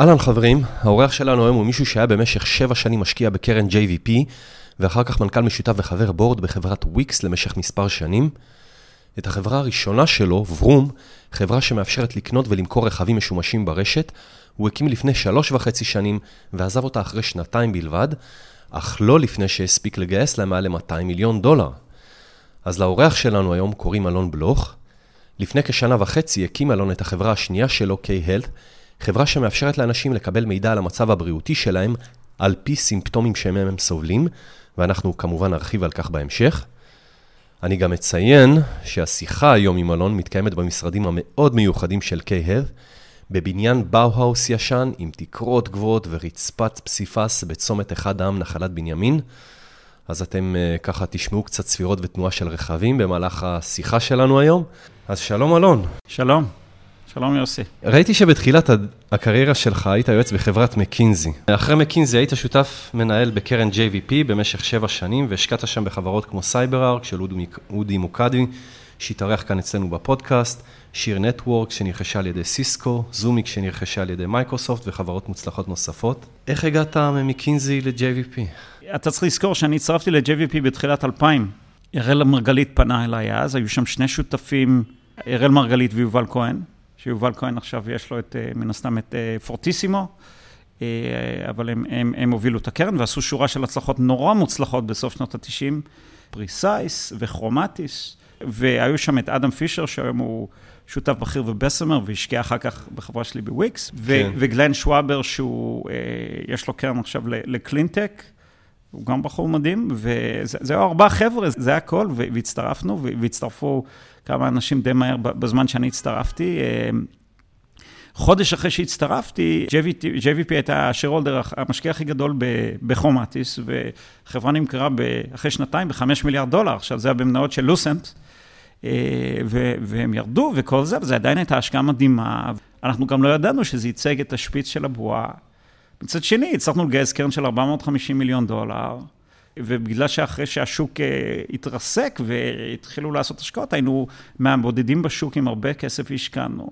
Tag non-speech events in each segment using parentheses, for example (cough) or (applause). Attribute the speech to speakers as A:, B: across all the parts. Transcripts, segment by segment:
A: אהלן חברים, האורח שלנו היום הוא מישהו שהיה במשך שבע שנים משקיע בקרן JVP, ואחר כך מנכ"ל משותף וחבר בורד בחברת וויקס למשך מספר שנים. את החברה הראשונה שלו, ורום, חברה שמאפשרת לקנות ולמכור רכבים משומשים ברשת, הוא הקים לפני שלוש וחצי שנים, ועזב אותה אחרי שנתיים בלבד, אך לא לפני שהספיק לגייס לה מעל ל-200 מיליון דולר. אז לאורח שלנו היום קוראים אלון בלוך. לפני כשנה וחצי הקים אלון את החברה השנייה שלו, K-Health, חברה שמאפשרת לאנשים לקבל מידע על המצב הבריאותי שלהם על פי סימפטומים שמהם הם סובלים, ואנחנו כמובן נרחיב על כך בהמשך. אני גם אציין שהשיחה היום עם אלון מתקיימת במשרדים המאוד מיוחדים של K-Health, בבניין באו-האוס ישן עם תקרות גבוהות ורצפת פסיפס בצומת אחד העם נחלת בנימין. אז אתם uh, ככה תשמעו קצת ספירות ותנועה של רכבים במהלך השיחה שלנו היום. אז שלום אלון.
B: שלום. שלום יוסי.
A: ראיתי שבתחילת הקריירה שלך היית יועץ בחברת מקינזי. אחרי מקינזי היית שותף מנהל בקרן JVP במשך שבע שנים, והשקעת שם בחברות כמו סייברארק של אודי מוקדי, שהתארח כאן אצלנו בפודקאסט, שיר נטוורקס שנרכשה על ידי סיסקו, זומיקס שנרכשה על ידי מייקרוסופט וחברות מוצלחות נוספות. איך הגעת ממקינזי ל-JVP?
B: אתה צריך לזכור שאני הצטרפתי ל-JVP בתחילת 2000. אראל מרגלית פנה אליי אז, היו שם שני שותפים, אראל מרגלית ויובל כהן. שיובל כהן עכשיו יש לו את, אה, מן הסתם את אה, פורטיסימו, אה, אבל הם, הם, הם הובילו את הקרן ועשו שורה של הצלחות נורא מוצלחות בסוף שנות ה-90, פריסייס וכרומטיס, והיו שם את אדם פישר, שהיום הוא שותף בכיר בבסמר, והשקיע אחר כך בחברה שלי בוויקס, כן. וגלן שוואבר, שהוא, יש לו קרן עכשיו לקלינטק. הוא גם בחור מדהים, וזה היו ארבעה חבר'ה, זה הכל, והצטרפנו, והצטרפו כמה אנשים די מהר בזמן שאני הצטרפתי. אה, חודש אחרי שהצטרפתי, JVP, הייתה השיירולדר, המשקיע הכי גדול בחומטיס, וחברה נמכרה אחרי שנתיים בחמש מיליארד דולר, עכשיו זה היה במניות של לוסנט, אה, והם ירדו וכל זה, וזו עדיין הייתה השקעה מדהימה. אנחנו גם לא ידענו שזה ייצג את השפיץ של הבועה. מצד שני, הצלחנו לגייס קרן של 450 מיליון דולר, ובגלל שאחרי שהשוק אה, התרסק והתחילו לעשות השקעות, היינו מהבודדים בשוק עם הרבה כסף והשקענו.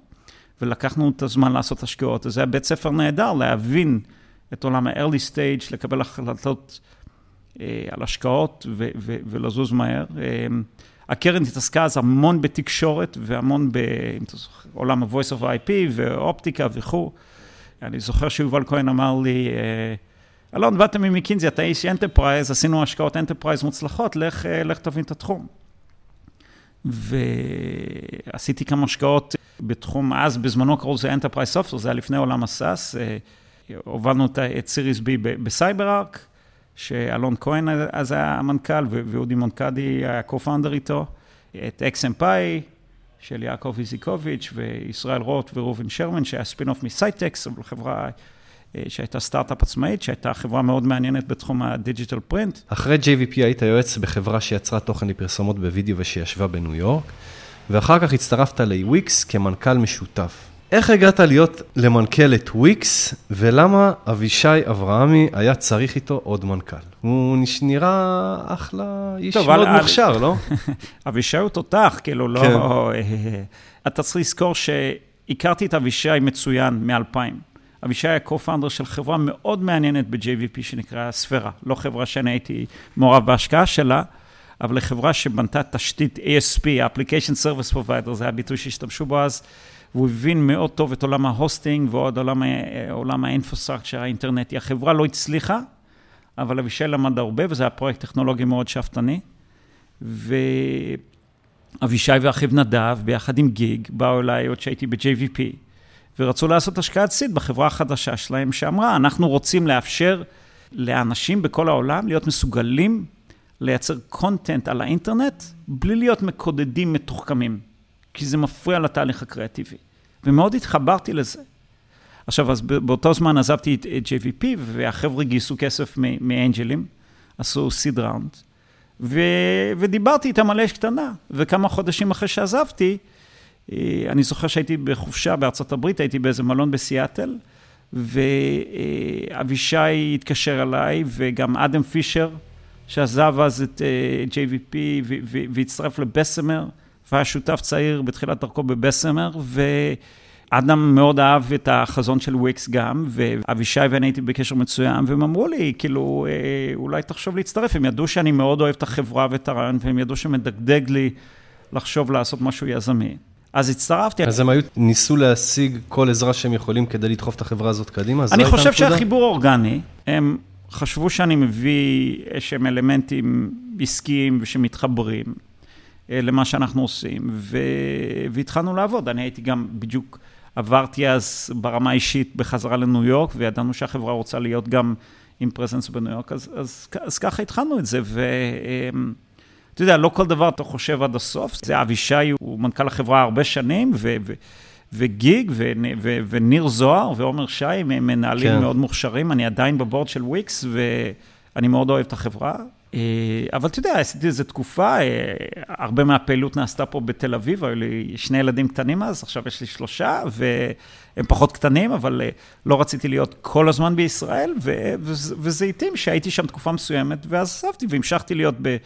B: ולקחנו את הזמן לעשות השקעות. אז זה היה בית ספר נהדר להבין את עולם ה-early stage, לקבל החלטות אה, על השקעות ו- ו- ולזוז מהר. אה, הקרן התעסקה אז המון בתקשורת והמון בעולם ה- voice over IP ואופטיקה וכו'. אני זוכר שיובל כהן אמר לי, אה, אלון, באת ממקינזי, אתה איש enterprise, עשינו השקעות enterprise מוצלחות, לך, אה, לך תבין את התחום. ועשיתי כמה השקעות בתחום, אז בזמנו קראו לזה enterprise software, זה היה לפני עולם ה SaaS. אה, הובלנו את Series B בסייבר ארק, שאלון כהן אז היה המנכ"ל, ואודי מונקדי היה co-founder איתו, את אקסם פאי, של יעקב איזיקוביץ' וישראל רוט וראובן שרמן, שהיה ספין-אוף מסייטקס, אבל חברה אה, שהייתה סטארט-אפ עצמאית, שהייתה חברה מאוד מעניינת בתחום ה digital print.
A: אחרי JVP היית יועץ בחברה שיצרה תוכן לפרסומות בווידאו ושישבה בניו יורק, ואחר כך הצטרפת ל-Wix כמנכ"ל משותף. איך הגעת להיות למנכ"ל את וויקס, ולמה אבישי אברהמי היה צריך איתו עוד מנכ"ל? הוא נראה אחלה איש טוב, מאוד מוכשר, לא? (laughs)
B: אבישי הוא תותח, כאילו לא... כן. אתה צריך לזכור שהכרתי את אבישי מצוין מ-2000. אבישי היה co-founder של חברה מאוד מעניינת ב-JVP שנקרא ספירה, לא חברה שאני הייתי מעורב בהשקעה שלה, אבל לחברה שבנתה תשתית ASP, Application Service Provider, זה היה ביטוי שהשתמשו בו אז. והוא הבין מאוד טוב את עולם ה hosting ועוד עולם, עולם ה infrastructure האינטרנטי. החברה לא הצליחה, אבל אבישי למד הרבה, וזה היה פרויקט טכנולוגי מאוד שאפתני. ואבישי ואחיו נדב, ביחד עם גיא, באו אליי עוד שהייתי ב-JVP, ורצו לעשות השקעת seed בחברה החדשה שלהם, שאמרה, אנחנו רוצים לאפשר לאנשים בכל העולם להיות מסוגלים לייצר content על האינטרנט, בלי להיות מקודדים מתוחכמים. כי זה מפריע לתהליך הקריאטיבי. ומאוד התחברתי לזה. עכשיו, אז באותו זמן עזבתי את, את JVP, והחבר'ה גייסו כסף מאנג'לים, עשו סיד ראונד, ודיברתי איתם על אש קטנה, וכמה חודשים אחרי שעזבתי, אה, אני זוכר שהייתי בחופשה בארצות הברית, הייתי באיזה מלון בסיאטל, ואבישי התקשר אליי, וגם אדם פישר, שעזב אז את אה, JVP והצטרף לבסמר. והיה שותף צעיר בתחילת דרכו בבסמר, אדם מאוד אהב את החזון של וויקס גם, ואבישי ואני הייתי בקשר מצוין, והם אמרו לי, כאילו, אה, אולי תחשוב להצטרף. הם ידעו שאני מאוד אוהב את החברה ואת הרעיון, והם ידעו שמדגדג לי לחשוב לעשות משהו יזמי. אז הצטרפתי.
A: אז הם היו, ניסו להשיג כל עזרה שהם יכולים כדי לדחוף את החברה הזאת קדימה?
B: אני חושב שהחיבור אורגני, הם חשבו שאני מביא איזשהם אלמנטים עסקיים ושמתחברים למה שאנחנו עושים, ו... והתחלנו לעבוד. אני הייתי גם בדיוק, עברתי אז ברמה האישית בחזרה לניו יורק, וידענו שהחברה רוצה להיות גם עם פרזנס בניו יורק, אז, אז, אז ככה התחלנו את זה. ו... אמ, אתה יודע, לא כל דבר אתה חושב עד הסוף. זה אבישי, הוא מנכ"ל החברה הרבה שנים, ו... ו... וגיג, ו... ו... וניר זוהר ועומר שי, הם מנהלים כן. מאוד מוכשרים. אני עדיין בבורד של וויקס, ואני מאוד אוהב את החברה. אה, אבל אתה יודע, עשיתי איזו תקופה, אה, הרבה מהפעילות נעשתה פה בתל אביב, היו לי שני ילדים קטנים אז, עכשיו יש לי שלושה, והם פחות קטנים, אבל אה, לא רציתי להיות כל הזמן בישראל, ו... וזה התאים שהייתי שם תקופה מסוימת, ואז עזבתי והמשכתי להיות ב...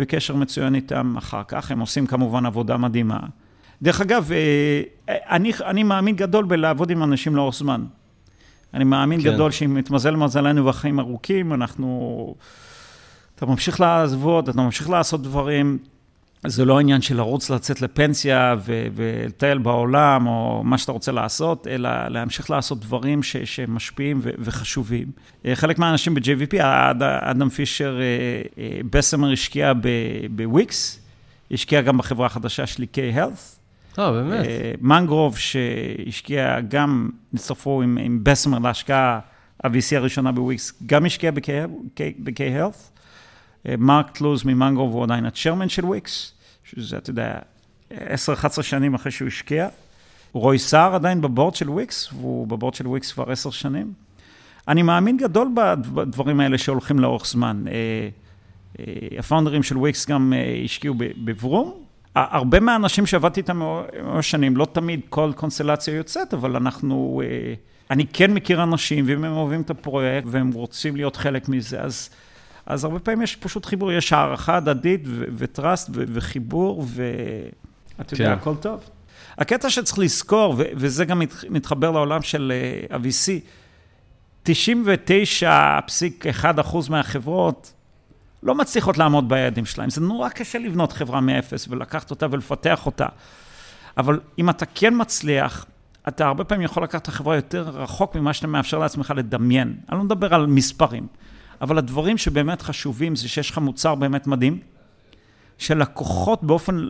B: בקשר מצוין איתם אחר כך, הם עושים כמובן עבודה מדהימה. דרך אגב, אני, אני מאמין גדול בלעבוד עם אנשים לאורך זמן. אני מאמין כן. גדול שאם מתמזל מזלנו והחיים ארוכים, אנחנו... אתה ממשיך לעבוד, אתה ממשיך לעשות דברים. זה לא עניין של לרוץ לצאת לפנסיה ולטייל בעולם, או מה שאתה רוצה לעשות, אלא להמשיך לעשות דברים ש, שמשפיעים ו, וחשובים. אה, חלק מהאנשים ב-JVP, אדם פישר, אה, אה, בסמר השקיע בוויקס, השקיע גם בחברה החדשה שלי, K-Health.
A: אה, באמת?
B: מנגרוב, שהשקיע גם, נצטרפו עם, עם בסמר להשקעה, ה-VC הראשונה בוויקס, גם השקיע ב-K-Health. מרק טלוז ממנגרוב הוא עדיין ה chairman של וויקס, שזה, אתה יודע, 10-11 שנים אחרי שהוא השקיע. רוי סער עדיין ב board של וויקס, והוא ב board של וויקס כבר 10 שנים. אני מאמין גדול בדברים האלה שהולכים לאורך זמן. אה, אה, הפאונדרים של וויקס גם אה, השקיעו בברום. הרבה מהאנשים שעבדתי איתם שנים, לא תמיד כל קונסטלציה יוצאת, אבל אנחנו, אני כן מכיר אנשים, ואם הם אוהבים את הפרויקט והם רוצים להיות חלק מזה, אז... אז הרבה פעמים יש פשוט חיבור, יש הערכה הדדית וטראסט וחיבור, ואתה יודע, כן. הכל טוב. הקטע שצריך לזכור, וזה גם מתחבר לעולם של ה-VC, אה, 99.1% מהחברות לא מצליחות לעמוד ביעדים שלהם. זה נורא קשה לבנות חברה מאפס ולקחת אותה ולפתח אותה. אבל אם אתה כן מצליח, אתה הרבה פעמים יכול לקחת את החברה יותר רחוק ממה שאתה מאפשר לעצמך לדמיין. אני לא מדבר על מספרים. אבל הדברים שבאמת חשובים זה שיש לך מוצר באמת מדהים, שלקוחות באופן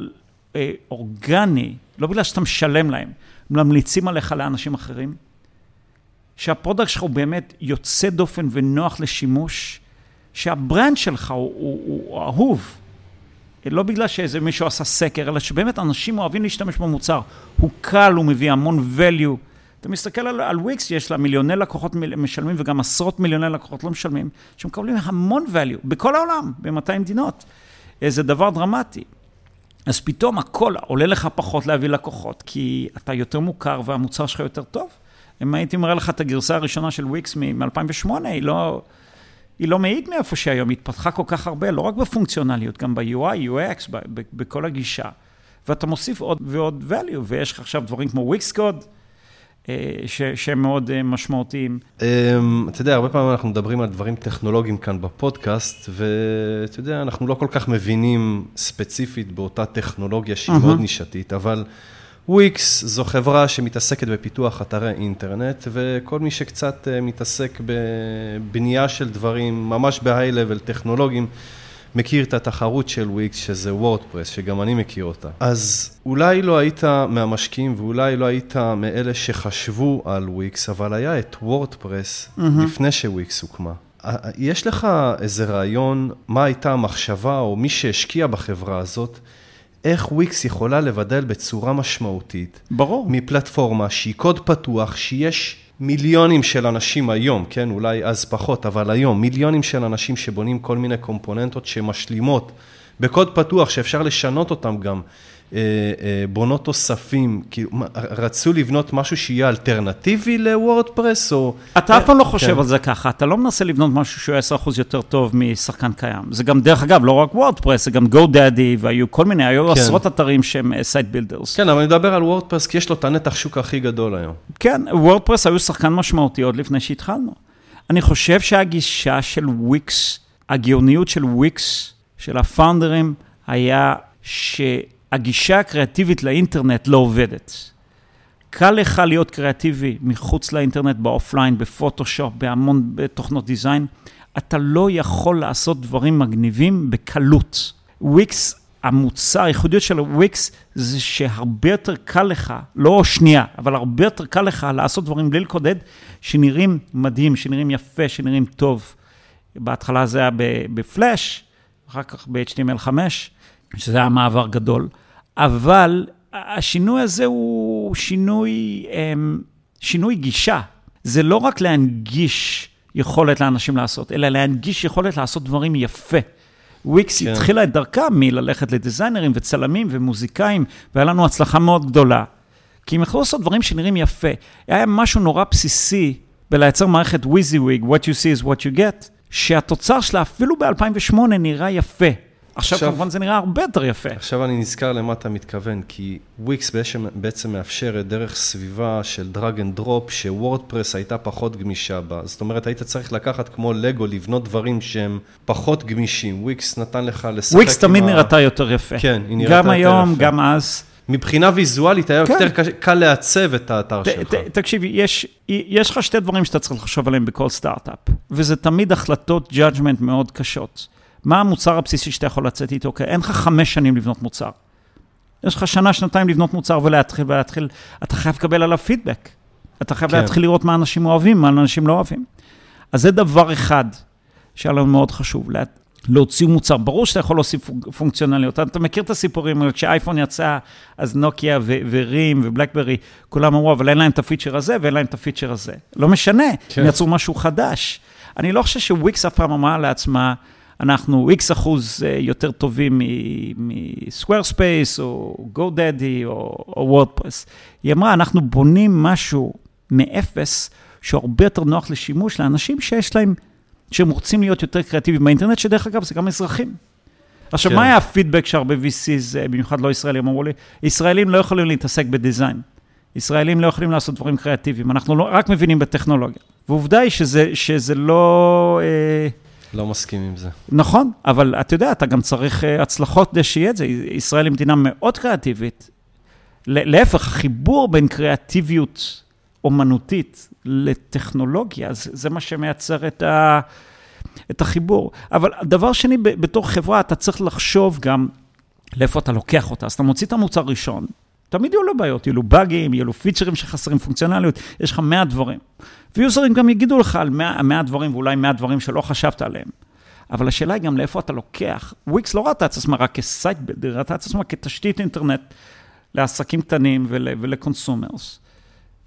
B: אה, אורגני, לא בגלל שאתה משלם להם, ממליצים עליך לאנשים אחרים, שה product שלך הוא באמת יוצא דופן ונוח לשימוש, שה brand שלך הוא, הוא, הוא אהוב. לא בגלל שאיזה מישהו עשה סקר, אלא שבאמת אנשים אוהבים להשתמש במוצר. הוא קל, הוא מביא המון value. אתה מסתכל על, על וויקס, יש לה מיליוני לקוחות משלמים וגם עשרות מיליוני לקוחות לא משלמים, שמקבלים המון value בכל העולם, ב-200 מדינות. זה דבר דרמטי. אז פתאום הכל עולה לך פחות להביא לקוחות, כי אתה יותר מוכר והמוצר שלך יותר טוב. אם הייתי מראה לך את הגרסה הראשונה של וויקס מ-2008, היא לא, היא לא מעיד מאיפה שהיום, היא התפתחה כל כך הרבה, לא רק בפונקציונליות, גם ב-UI, UX, בכל הגישה. ואתה מוסיף עוד ועוד value, ויש לך עכשיו דברים כמו וויקס קוד, ש, שהם מאוד אה, משמעותיים.
A: אמ, אתה יודע, הרבה פעמים אנחנו מדברים על דברים טכנולוגיים כאן בפודקאסט, ואתה יודע, אנחנו לא כל כך מבינים ספציפית באותה טכנולוגיה שהיא uh-huh. מאוד נישתית, אבל וויקס זו חברה שמתעסקת בפיתוח אתרי אינטרנט, וכל מי שקצת אה, מתעסק בבנייה של דברים ממש ב high-level טכנולוגיים, מכיר את התחרות של וויקס, שזה וורדפרס, שגם אני מכיר אותה. אז אולי לא היית מהמשקיעים ואולי לא היית מאלה שחשבו על וויקס, אבל היה את וורדפרס mm-hmm. לפני שוויקס הוקמה. יש לך איזה רעיון, מה הייתה המחשבה, או מי שהשקיע בחברה הזאת, איך וויקס יכולה לבדל בצורה משמעותית.
B: ברור.
A: מפלטפורמה שהיא קוד פתוח, שיש מיליונים של אנשים היום, כן, אולי אז פחות, אבל היום, מיליונים של אנשים שבונים כל מיני קומפוננטות שמשלימות בקוד פתוח שאפשר לשנות אותם גם. אה, אה, בונות תוספים, כאילו, רצו לבנות משהו שיהיה אלטרנטיבי לוורדפרס, או...
B: אתה אף פעם לא חושב כן. על זה ככה, אתה לא מנסה לבנות משהו שהוא 10% יותר טוב משחקן קיים. זה גם, דרך אגב, לא רק וורדפרס, זה גם GoDaddy, והיו כל מיני, היו כן. עשרות אתרים שהם site uh, builders.
A: כן, אבל אני מדבר על וורדפרס, כי יש לו את הנתח שוק הכי גדול היום.
B: כן, וורדפרס היו שחקן משמעותי עוד לפני שהתחלנו. אני חושב שהגישה של וויקס, הגאוניות של וויקס, של הפאונדרים, היה ש... הגישה הקריאטיבית לאינטרנט לא עובדת. קל לך להיות קריאטיבי מחוץ לאינטרנט, באופליין, בפוטושופ, בהמון תוכנות design. אתה לא יכול לעשות דברים מגניבים בקלות. וויקס, המוצר, הייחודיות של וויקס זה שהרבה יותר קל לך, לא שנייה, אבל הרבה יותר קל לך לעשות דברים בלי לקודד, שנראים מדהים, שנראים יפה, שנראים טוב. בהתחלה זה היה בפלאש, אחר כך ב-HTML5. שזה היה מעבר גדול, אבל השינוי הזה הוא שינוי, אמ, שינוי גישה. זה לא רק להנגיש יכולת לאנשים לעשות, אלא להנגיש יכולת לעשות דברים יפה. וויקס כן. התחילה את דרכה מללכת לדיזיינרים וצלמים ומוזיקאים, והיה לנו הצלחה מאוד גדולה. כי הם יכלו לעשות דברים שנראים יפה. היה משהו נורא בסיסי בלייצר מערכת WYSIWYG, what you see is what you get, שהתוצר שלה אפילו ב-2008 נראה יפה. עכשיו, עכשיו כמובן זה נראה הרבה יותר יפה.
A: עכשיו אני נזכר למה אתה מתכוון, כי וויקס בעצם, בעצם מאפשרת דרך סביבה של drag and drop, שוורדפרס הייתה פחות גמישה בה. זאת אומרת, היית צריך לקחת כמו לגו, לבנות דברים שהם פחות גמישים. וויקס נתן לך לשחק
B: וויקס תמיד נראתה יותר יפה.
A: כן, היא נראתה יותר
B: יפה. גם היום, גם אז.
A: מבחינה ויזואלית היה כן. יותר קל לעצב את האתר ת, שלך. ת,
B: תקשיב, יש, יש לך שתי דברים שאתה צריך לחשוב עליהם בכל סטארט-אפ, וזה תמיד החלטות judgment מאוד קשות. מה המוצר הבסיסי שאתה יכול לצאת איתו? כי אין לך חמש שנים לבנות מוצר. יש לך שנה, שנתיים לבנות מוצר ולהתחיל, ולהתחיל, אתה חייב לקבל עליו פידבק. אתה חייב כן. להתחיל לראות מה אנשים אוהבים, מה אנשים לא אוהבים. אז זה דבר אחד שהיה לנו מאוד חשוב, לה, להוציא מוצר. ברור שאתה יכול להוסיף פונקציונליות. אתה מכיר את הסיפורים, כשאייפון יצא, אז נוקיה ו- ורים ובלקברי, כולם אמרו, אבל אין להם את הפיצ'ר הזה ואין להם את הפיצ'ר הזה. לא משנה, כן. הם יצרו משהו חדש. אני לא חושב שוויקס אף פעם אמרה לעצמה, אנחנו איקס אחוז אה, יותר טובים מ-Squarespace או GoDaddy או וורדפרס. היא אמרה, אנחנו בונים משהו מאפס, שהוא הרבה יותר נוח לשימוש לאנשים שיש להם, שהם רוצים להיות יותר קריאטיביים באינטרנט, שדרך אגב זה גם אזרחים. עכשיו, כן. מה היה הפידבק שהרבה VCs, אה, במיוחד לא ישראלים, אמרו לי? ישראלים לא יכולים להתעסק בדיזיין. ישראלים לא יכולים לעשות דברים קריאטיביים, אנחנו לא, רק מבינים בטכנולוגיה. ועובדה היא שזה, שזה לא... אה,
A: לא מסכים עם זה.
B: נכון, אבל אתה יודע, אתה גם צריך uh, הצלחות כדי שיהיה את זה. ישראל היא מדינה מאוד קריאטיבית. להפך, החיבור בין קריאטיביות אומנותית לטכנולוגיה, זה, זה מה שמייצר את, ה, את החיבור. אבל דבר שני, בתור חברה, אתה צריך לחשוב גם לאיפה אתה לוקח אותה. אז אתה מוציא את המוצר ראשון, תמיד יהיו לו בעיות, יהיו לו באגים, יהיו לו פיצ'רים שחסרים פונקציונליות, יש לך 100 דברים. ויוזרים גם יגידו לך על 100, 100 דברים, ואולי 100 דברים שלא חשבת עליהם. אבל השאלה היא גם לאיפה אתה לוקח. וויקס לא ראתה את עצמה רק כ site builder, ראתה את עצמה כתשתית אינטרנט לעסקים קטנים ול, ול consumers.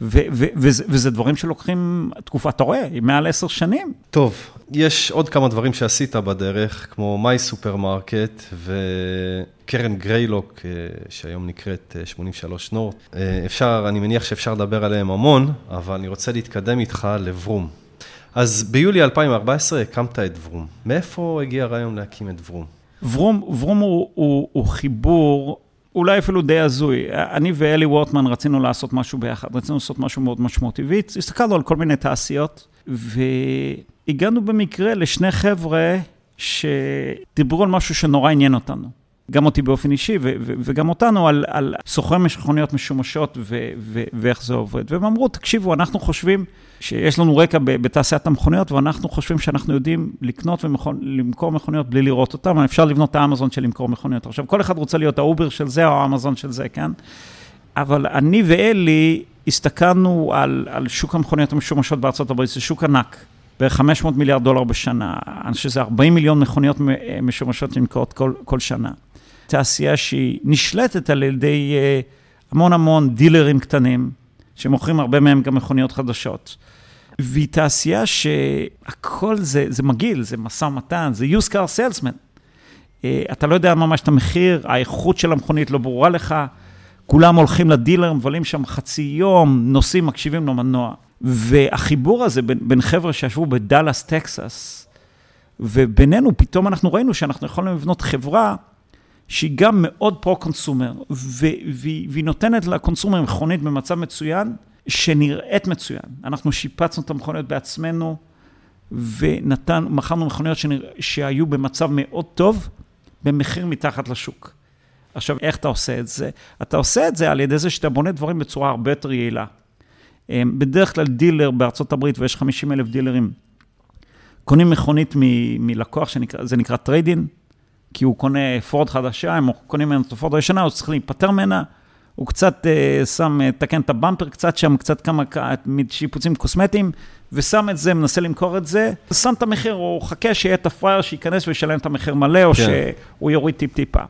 B: וזה, וזה דברים שלוקחים תקופה, אתה רואה, מעל עשר שנים.
A: טוב, יש עוד כמה דברים שעשית בדרך, כמו מיי סופרמרקט וקרן Greylock, אה, שהיום נקראת 83 אה, North. אה, אפשר, אני מניח שאפשר לדבר עליהם המון, אבל אני רוצה להתקדם איתך ל Vroom. אז ביולי 2014 הקמת את Vroom. מאיפה הגיע הרעיון להקים את Vroom?
B: Vroom, Vroom הוא, הוא, הוא חיבור אולי אפילו די הזוי. אני ואלי וורטמן רצינו לעשות משהו ביחד, רצינו לעשות משהו מאוד משמעותי, והסתכלנו על כל מיני תעשיות, והגענו במקרה לשני חבר'ה שדיברו על משהו שנורא עניין אותנו. גם אותי באופן אישי ו- ו- וגם אותנו על, על סוחרי מכוניות משומשות ו- ו- ואיך זה עובד. והם אמרו, תקשיבו, אנחנו חושבים שיש לנו רקע בתעשיית המכוניות, ואנחנו חושבים שאנחנו יודעים לקנות ולמכור מכוניות בלי לראות אותן, אפשר לבנות את האמזון של למכור מכוניות. עכשיו, כל אחד רוצה להיות האובר של זה או האמזון של זה, כן? אבל אני ואלי הסתכלנו על, על שוק המכוניות המשומשות בארצות הברית, זה שוק ענק. בערך 500 מיליארד דולר בשנה, אני חושב שזה 40 מיליון מכוניות משומשות נמכרות כל, כל שנה. תעשייה שהיא נשלטת על ידי אה, המון המון דילרים קטנים, שמוכרים הרבה מהם גם מכוניות חדשות. והיא תעשייה שהכל זה, זה מגעיל, זה משא ומתן, זה use car salesman. אה, אתה לא יודע ממש את המחיר, האיכות של המכונית לא ברורה לך, כולם הולכים לדילר, מבלים שם חצי יום, נוסעים, מקשיבים למנוע. והחיבור הזה בין, בין חבר'ה שישבו בדאלאס, טקסס, ובינינו, פתאום אנחנו ראינו שאנחנו יכולים לבנות חברה שהיא גם מאוד פרו-קונסומר, והיא נותנת לקונסומר מכונית במצב מצוין, שנראית מצוין. אנחנו שיפצנו את המכוניות בעצמנו, ונתנו, מכרנו מכוניות שנרא, שהיו במצב מאוד טוב, במחיר מתחת לשוק. עכשיו, איך אתה עושה את זה? אתה עושה את זה על ידי זה שאתה בונה דברים בצורה הרבה יותר יעילה. אמ, בדרך כלל דילר בארצות הברית, ויש 50 אלף דילרים, קונים מכונית מלקוח, שנקרא, זה נקרא trade-in, כי הוא קונה פורד חדשה, הם קונים ממנו את הפורד הישנה, הוא צריך להיפטר ממנה, הוא קצת אה, שם, אה, תקן את ה bumper קצת שם, קצת כמה שיפוצים קוסמטיים, ושם את זה, מנסה למכור את זה, שם את המחיר, או מחכה שיהיה את הפראייר שייכנס וישלם את המחיר מלא, או כן. שהוא יוריד טיפ-טיפה.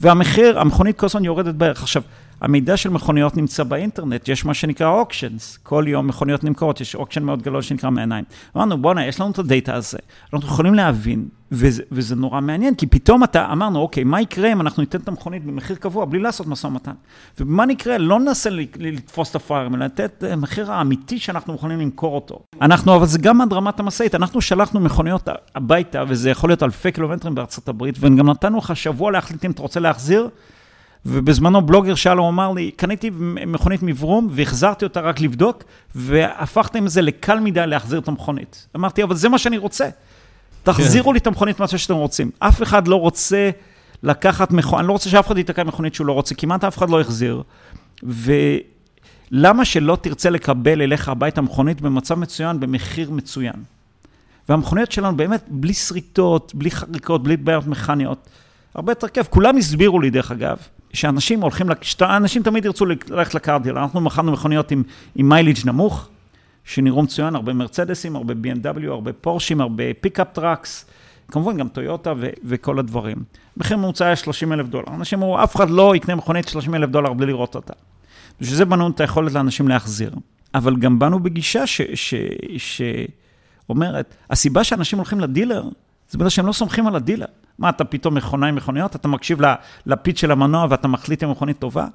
B: והמחיר, המכונית כל הזמן יורדת בערך. עכשיו, המידע של מכוניות נמצא באינטרנט, יש מה שנקרא auctions, כל יום מכוניות נמכרות, יש auction מאוד גדול שנקרא Manheim. אמרנו, בואנה, יש לנו את הדאטה הזה, אנחנו יכולים להבין, וזה, וזה נורא מעניין, כי פתאום אתה, אמרנו, אוקיי, מה יקרה אם אנחנו ניתן את המכונית במחיר קבוע, בלי לעשות משא ומתן? ומה נקרה? לא ננסה לתפוס את הפראיירים, אלא לתת את המחיר האמיתי שאנחנו מוכנים למכור אותו. אנחנו, אבל זה גם עד רמת המשאית, אנחנו שלחנו מכוניות הביתה, וזה יכול להיות אלפי קילומטרים בארצות הברית, וגם נתנו לך שבוע להחליט אם אתה רוצה להחזיר. ובזמנו בלוגר שלום אמר לי, קניתי מכונית מברום והחזרתי אותה רק לבדוק, והפכתם את זה לקל מדי להחזיר את המכונית. אמרתי, אבל זה מה שאני רוצה. תחזירו. לי את המכונית מתי שאתם רוצים. אף אחד לא רוצה לקחת מכונית, אני לא רוצה שאף אחד ייתקע מכונית שהוא לא רוצה, כמעט אף אחד לא החזיר. ולמה שלא תרצה לקבל אליך הביתה מכונית במצב מצוין, במחיר מצוין? והמכוניות שלנו באמת בלי שריטות, בלי חריקות, בלי בעיות מכניות. הרבה יותר כיף. כולם הסבירו לי, דרך אגב, שאנשים הולכים, אנשים תמיד ירצו ללכת ל car dealer. אנחנו מכרנו מכוניות עם, עם mileage נמוך, שנראו מצוין, הרבה מרצדסים, הרבה BMW, הרבה פורשים, הרבה pickup trucks, כמובן גם טויוטה ו- וכל הדברים. מחיר ממוצע היה 30 אלף דולר. אנשים אמרו, אף אחד לא יקנה מכונית 30 אלף דולר בלי לראות אותה. בשביל זה בנו את היכולת לאנשים להחזיר. אבל גם באנו בגישה שאומרת, ש- ש- הסיבה שאנשים הולכים לדילר, זה בגלל שהם לא סומכים על הדילר. מה, אתה פתאום מכונאי מכוניות? אתה מקשיב ל pitch של המנוע ואתה מחליט אם מכונית טובה?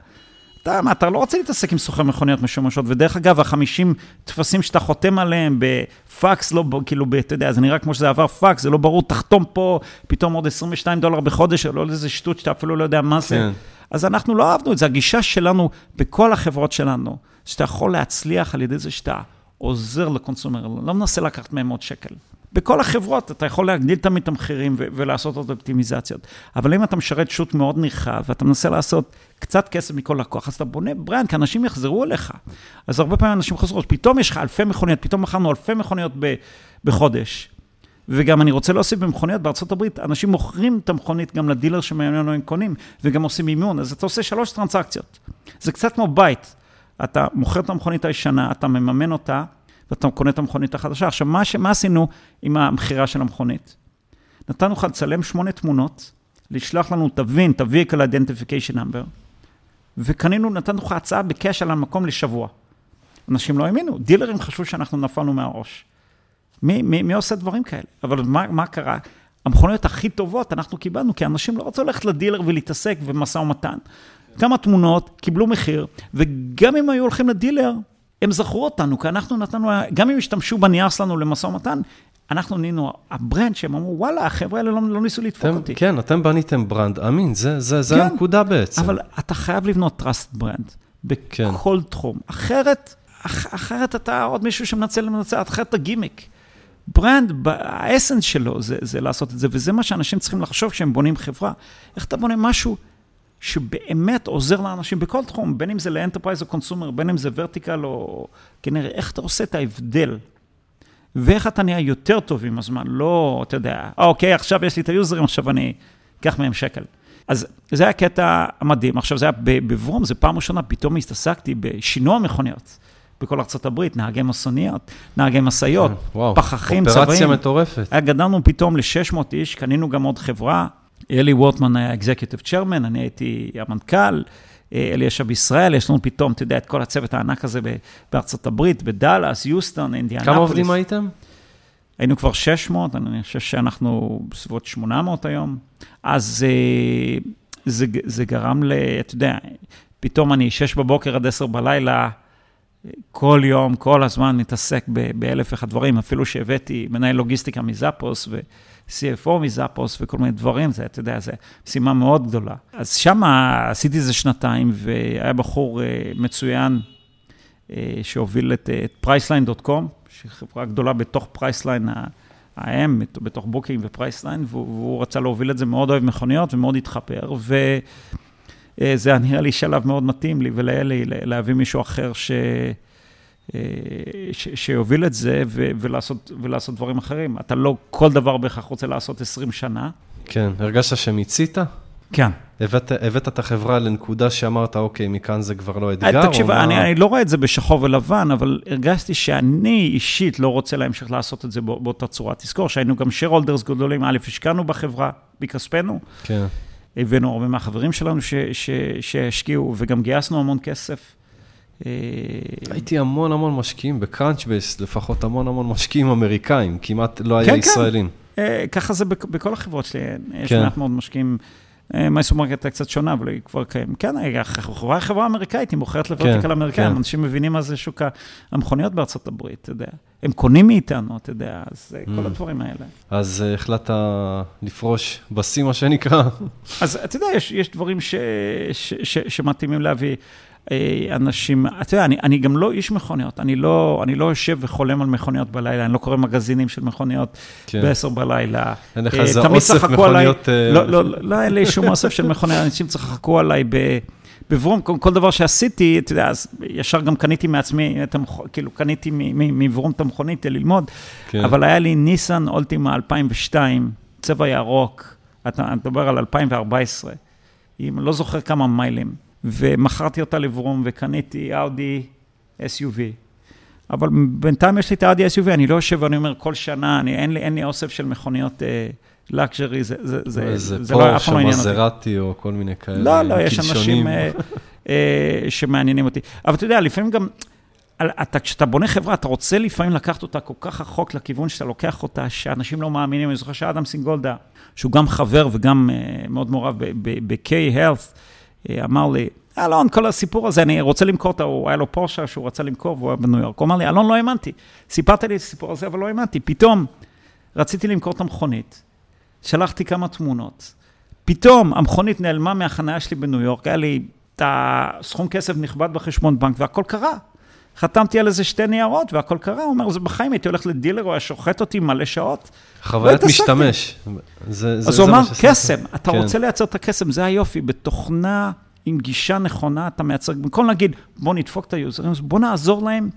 B: אתה, מה, אתה לא רוצה להתעסק עם סוחר מכוניות משומשות, ודרך אגב, החמישים טפסים שאתה חותם עליהם בפקס, לא, כאילו, אתה יודע, זה נראה כמו שזה עבר פקס, זה לא ברור, תחתום פה פתאום עוד 22 דולר בחודש, לא איזה שטות שאתה אפילו לא יודע מה זה. כן. אז אנחנו לא אהבנו את זה, הגישה שלנו בכל החברות שלנו, שאתה יכול להצליח על ידי זה שאתה עוזר לקונסומר, לא מנסה לקחת מהם עוד שקל. בכל החברות אתה יכול להגדיל תמיד את המחירים ולעשות עוד אופטימיזציות. אבל אם אתה משרת שוט מאוד נרחב, ואתה מנסה לעשות קצת כסף מכל לקוח, אז אתה בונה ברנד, כי אנשים יחזרו אליך. אז הרבה פעמים אנשים חוזרים, פתאום יש לך אלפי מכוניות, פתאום מכרנו אלפי מכוניות ב, בחודש. וגם אני רוצה להוסיף במכוניות, הברית, אנשים מוכרים את המכונית גם לדילר שמעניין הם קונים, וגם עושים אימון, אז אתה עושה שלוש טרנזקציות. זה קצת כמו בית. אתה מוכר את המכונית הישנה, אתה מממן אותה, ואתה קונה את המכונית החדשה. עכשיו, מה, מה עשינו עם המכירה של המכונית? נתנו לך לצלם שמונה תמונות, לשלוח לנו ה-VIN, את ה-Vehicle Identification Number, וקנינו, נתנו לך הצעה בקש על המקום לשבוע. אנשים לא האמינו, דילרים חשבו שאנחנו נפלנו מהראש. מי, מי, מי עושה דברים כאלה? אבל מה, מה קרה? המכוניות הכי טובות אנחנו קיבלנו, כי אנשים לא רצו ללכת לדילר ולהתעסק במשא ומתן. כמה תמונות, קיבלו מחיר, וגם אם היו הולכים לדילר, הם זכרו אותנו, כי אנחנו נתנו, גם אם השתמשו בנייר שלנו למשא ומתן, אנחנו נהיינו ה brand שהם אמרו, וואלה, החבר'ה האלה לא, לא ניסו לדפוק
A: אתם,
B: אותי.
A: כן, אתם בניתם brand אמין, זה, זה, זה כן, הנקודה בעצם.
B: אבל אתה חייב לבנות trust brand, בכל כן. תחום. אחרת, אח, אחרת אתה עוד מישהו שמנצל ומנצל, אחרת אתה גימיק. brand, ה essence שלו זה, זה לעשות את זה, וזה מה שאנשים צריכים לחשוב כשהם בונים חברה. איך אתה בונה משהו שבאמת עוזר לאנשים בכל תחום, בין אם זה ל enterprise או consumer, בין אם זה vertical או כנראה, איך אתה עושה את ההבדל? ואיך אתה נהיה יותר טוב עם הזמן, לא, אתה יודע, אה, אוקיי, עכשיו יש לי את היוזרים, עכשיו אני אקח מהם שקל. אז זה היה קטע מדהים. עכשיו, זה היה בברום, זו פעם ראשונה, פתאום הסתעסקתי בשינוע מכוניות. בכל ארה"ב, נהגי מסוניות, נהגי משאיות, פחחים, צבעים.
A: אופרציה מטורפת.
B: גדלנו פתאום ל-600 איש, קנינו גם עוד חברה, אלי וורטמן היה אקזקיוטיב צ'רמן, אני הייתי המנכ"ל, אלי ישב בישראל, יש לנו פתאום, אתה יודע, את כל הצוות הענק הזה בארצות הברית, בדאלאס, יוסטון, אינדיאנפוליס.
A: כמה עובדים הייתם?
B: היינו כבר 600, אני חושב שאנחנו בסביבות 800 היום. אז אה, זה, זה גרם ל... אתה יודע, פתאום אני שש בבוקר עד עשר בלילה, כל יום, כל הזמן מתעסק באלף ואחד דברים, אפילו שהבאתי מנהל לוגיסטיקה מזאפוס ו-CFO מזאפוס וכל מיני דברים, זה, אתה יודע, זו משימה מאוד גדולה. אז שם עשיתי איזה שנתיים, והיה בחור אה, מצוין אה, שהוביל את, את Priceline.com, שהיא חברה גדולה בתוך Priceline האם, בתוך Booking ו Priceline, והוא רצה להוביל את זה, מאוד אוהב מכוניות ומאוד התחפר, ו... אה, זה נראה לי שלב מאוד מתאים לי ולאלי להביא מישהו אחר ש... אה, ש... שיוביל את זה ו... ולעשות, ולעשות דברים אחרים. אתה לא כל דבר בהכרח רוצה לעשות 20 שנה.
A: כן, הרגשת שמיצית?
B: כן.
A: הבאת, הבאת את החברה לנקודה שאמרת, אוקיי, מכאן זה כבר לא אתגר?
B: אה, תקשיב, אני, מה... אני לא רואה את זה בשחור ולבן, אבל הרגשתי שאני אישית לא רוצה להמשיך לעשות את זה באותה צורה. תזכור שהיינו גם holders גדולים, א', השקענו בחברה מכספנו.
A: כן.
B: הבאנו הרבה מהחברים שלנו שהשקיעו, וגם גייסנו המון כסף.
A: אה, הייתי המון המון משקיעים ב Crunchbase, לפחות המון המון משקיעים אמריקאים, כמעט לא היה כן, כן. ישראלים.
B: כן, ככה זה בכל החברות שלי, יש כן. מעט מאוד משקיעים. mySupermarket הייתה קצת שונה, אבל היא כבר קיימת. כן, החברה חברה אמריקאית, היא מוכרת ל vertical כן, אמריקאים, כן. אנשים מבינים מה זה שוק המכוניות בארצות הברית, אתה יודע. הם קונים מאיתנו, אתה יודע, אז mm. כל הדברים האלה.
A: אז החלטת לפרוש בשיא, מה שנקרא. (laughs)
B: אז אתה יודע, יש, דברים שמתאימים להביא. אה, אנשים, אתה יודע, אני, אני גם לא איש מכוניות, אני לא, אני לא יושב וחולם על מכוניות בלילה, אני לא קורא מגזינים של מכוניות כן. ב-10 בלילה.
A: אין לך איזה אוסף מכוניות... עליי,
B: לא, לא, לא, לא, אין לי שום אוסף של מכוניות, (laughs) אנשים צחקו עליי ב... בברום, כל, כל דבר שעשיתי, אתה יודע, אז ישר גם קניתי מעצמי, את המכ... כאילו, קניתי מברום את המכונית ללמוד, כן. אבל היה לי ניסן אולטימה 2002, צבע ירוק, אתה מדבר על 2014, אם לא זוכר כמה מיילים. ומכרתי אותה לברום וקניתי אאודי SUV. אבל בינתיים יש לי את האאודי SUV, אני לא יושב ואני אומר כל שנה, אני, אין, לי, אין לי אוסף של מכוניות אה, זה, זה, זה,
A: זה, זה לא, אף פעם לא עניין אותי. איזה פורשה, או כל מיני כאלה
B: לא, לא, יש אנשים אה, אה, שמעניינים אותי. אבל אתה יודע, לפעמים גם, אתה, כשאתה בונה חברה, אתה רוצה לפעמים לקחת אותה כל כך רחוק לכיוון שאתה לוקח אותה, שאנשים לא מאמינים. אני זוכר שאדם סינגולדה, שהוא גם חבר וגם uh, מאוד מעורב ב-K-Health, אמר לי, אלון, כל הסיפור הזה, אני רוצה למכור אותו, הוא היה לו פורשה שהוא רצה למכור והוא היה בניו יורק. הוא אמר לי, אלון, לא האמנתי. סיפרת לי את הסיפור הזה, אבל לא האמנתי. פתאום רציתי למכור את המכונית, שלחתי כמה תמונות. פתאום המכונית נעלמה מהחניה שלי בניו יורק, היה לי את הסכום כסף נכבד בחשבון בנק והכל קרה. חתמתי על איזה שתי ניירות והכל קרה, הוא אומר, זה בחיים הייתי הולך לדילר, הוא היה שוחט אותי מלא שעות.
A: חוויית משתמש.
B: זה, זה, אז הוא אמר, קסם, אתה כן. רוצה לייצר את הקסם, זה היופי, בתוכנה עם גישה נכונה, אתה מייצר, במקום להגיד, בוא נדפוק את היוזרים, בוא נעזור להם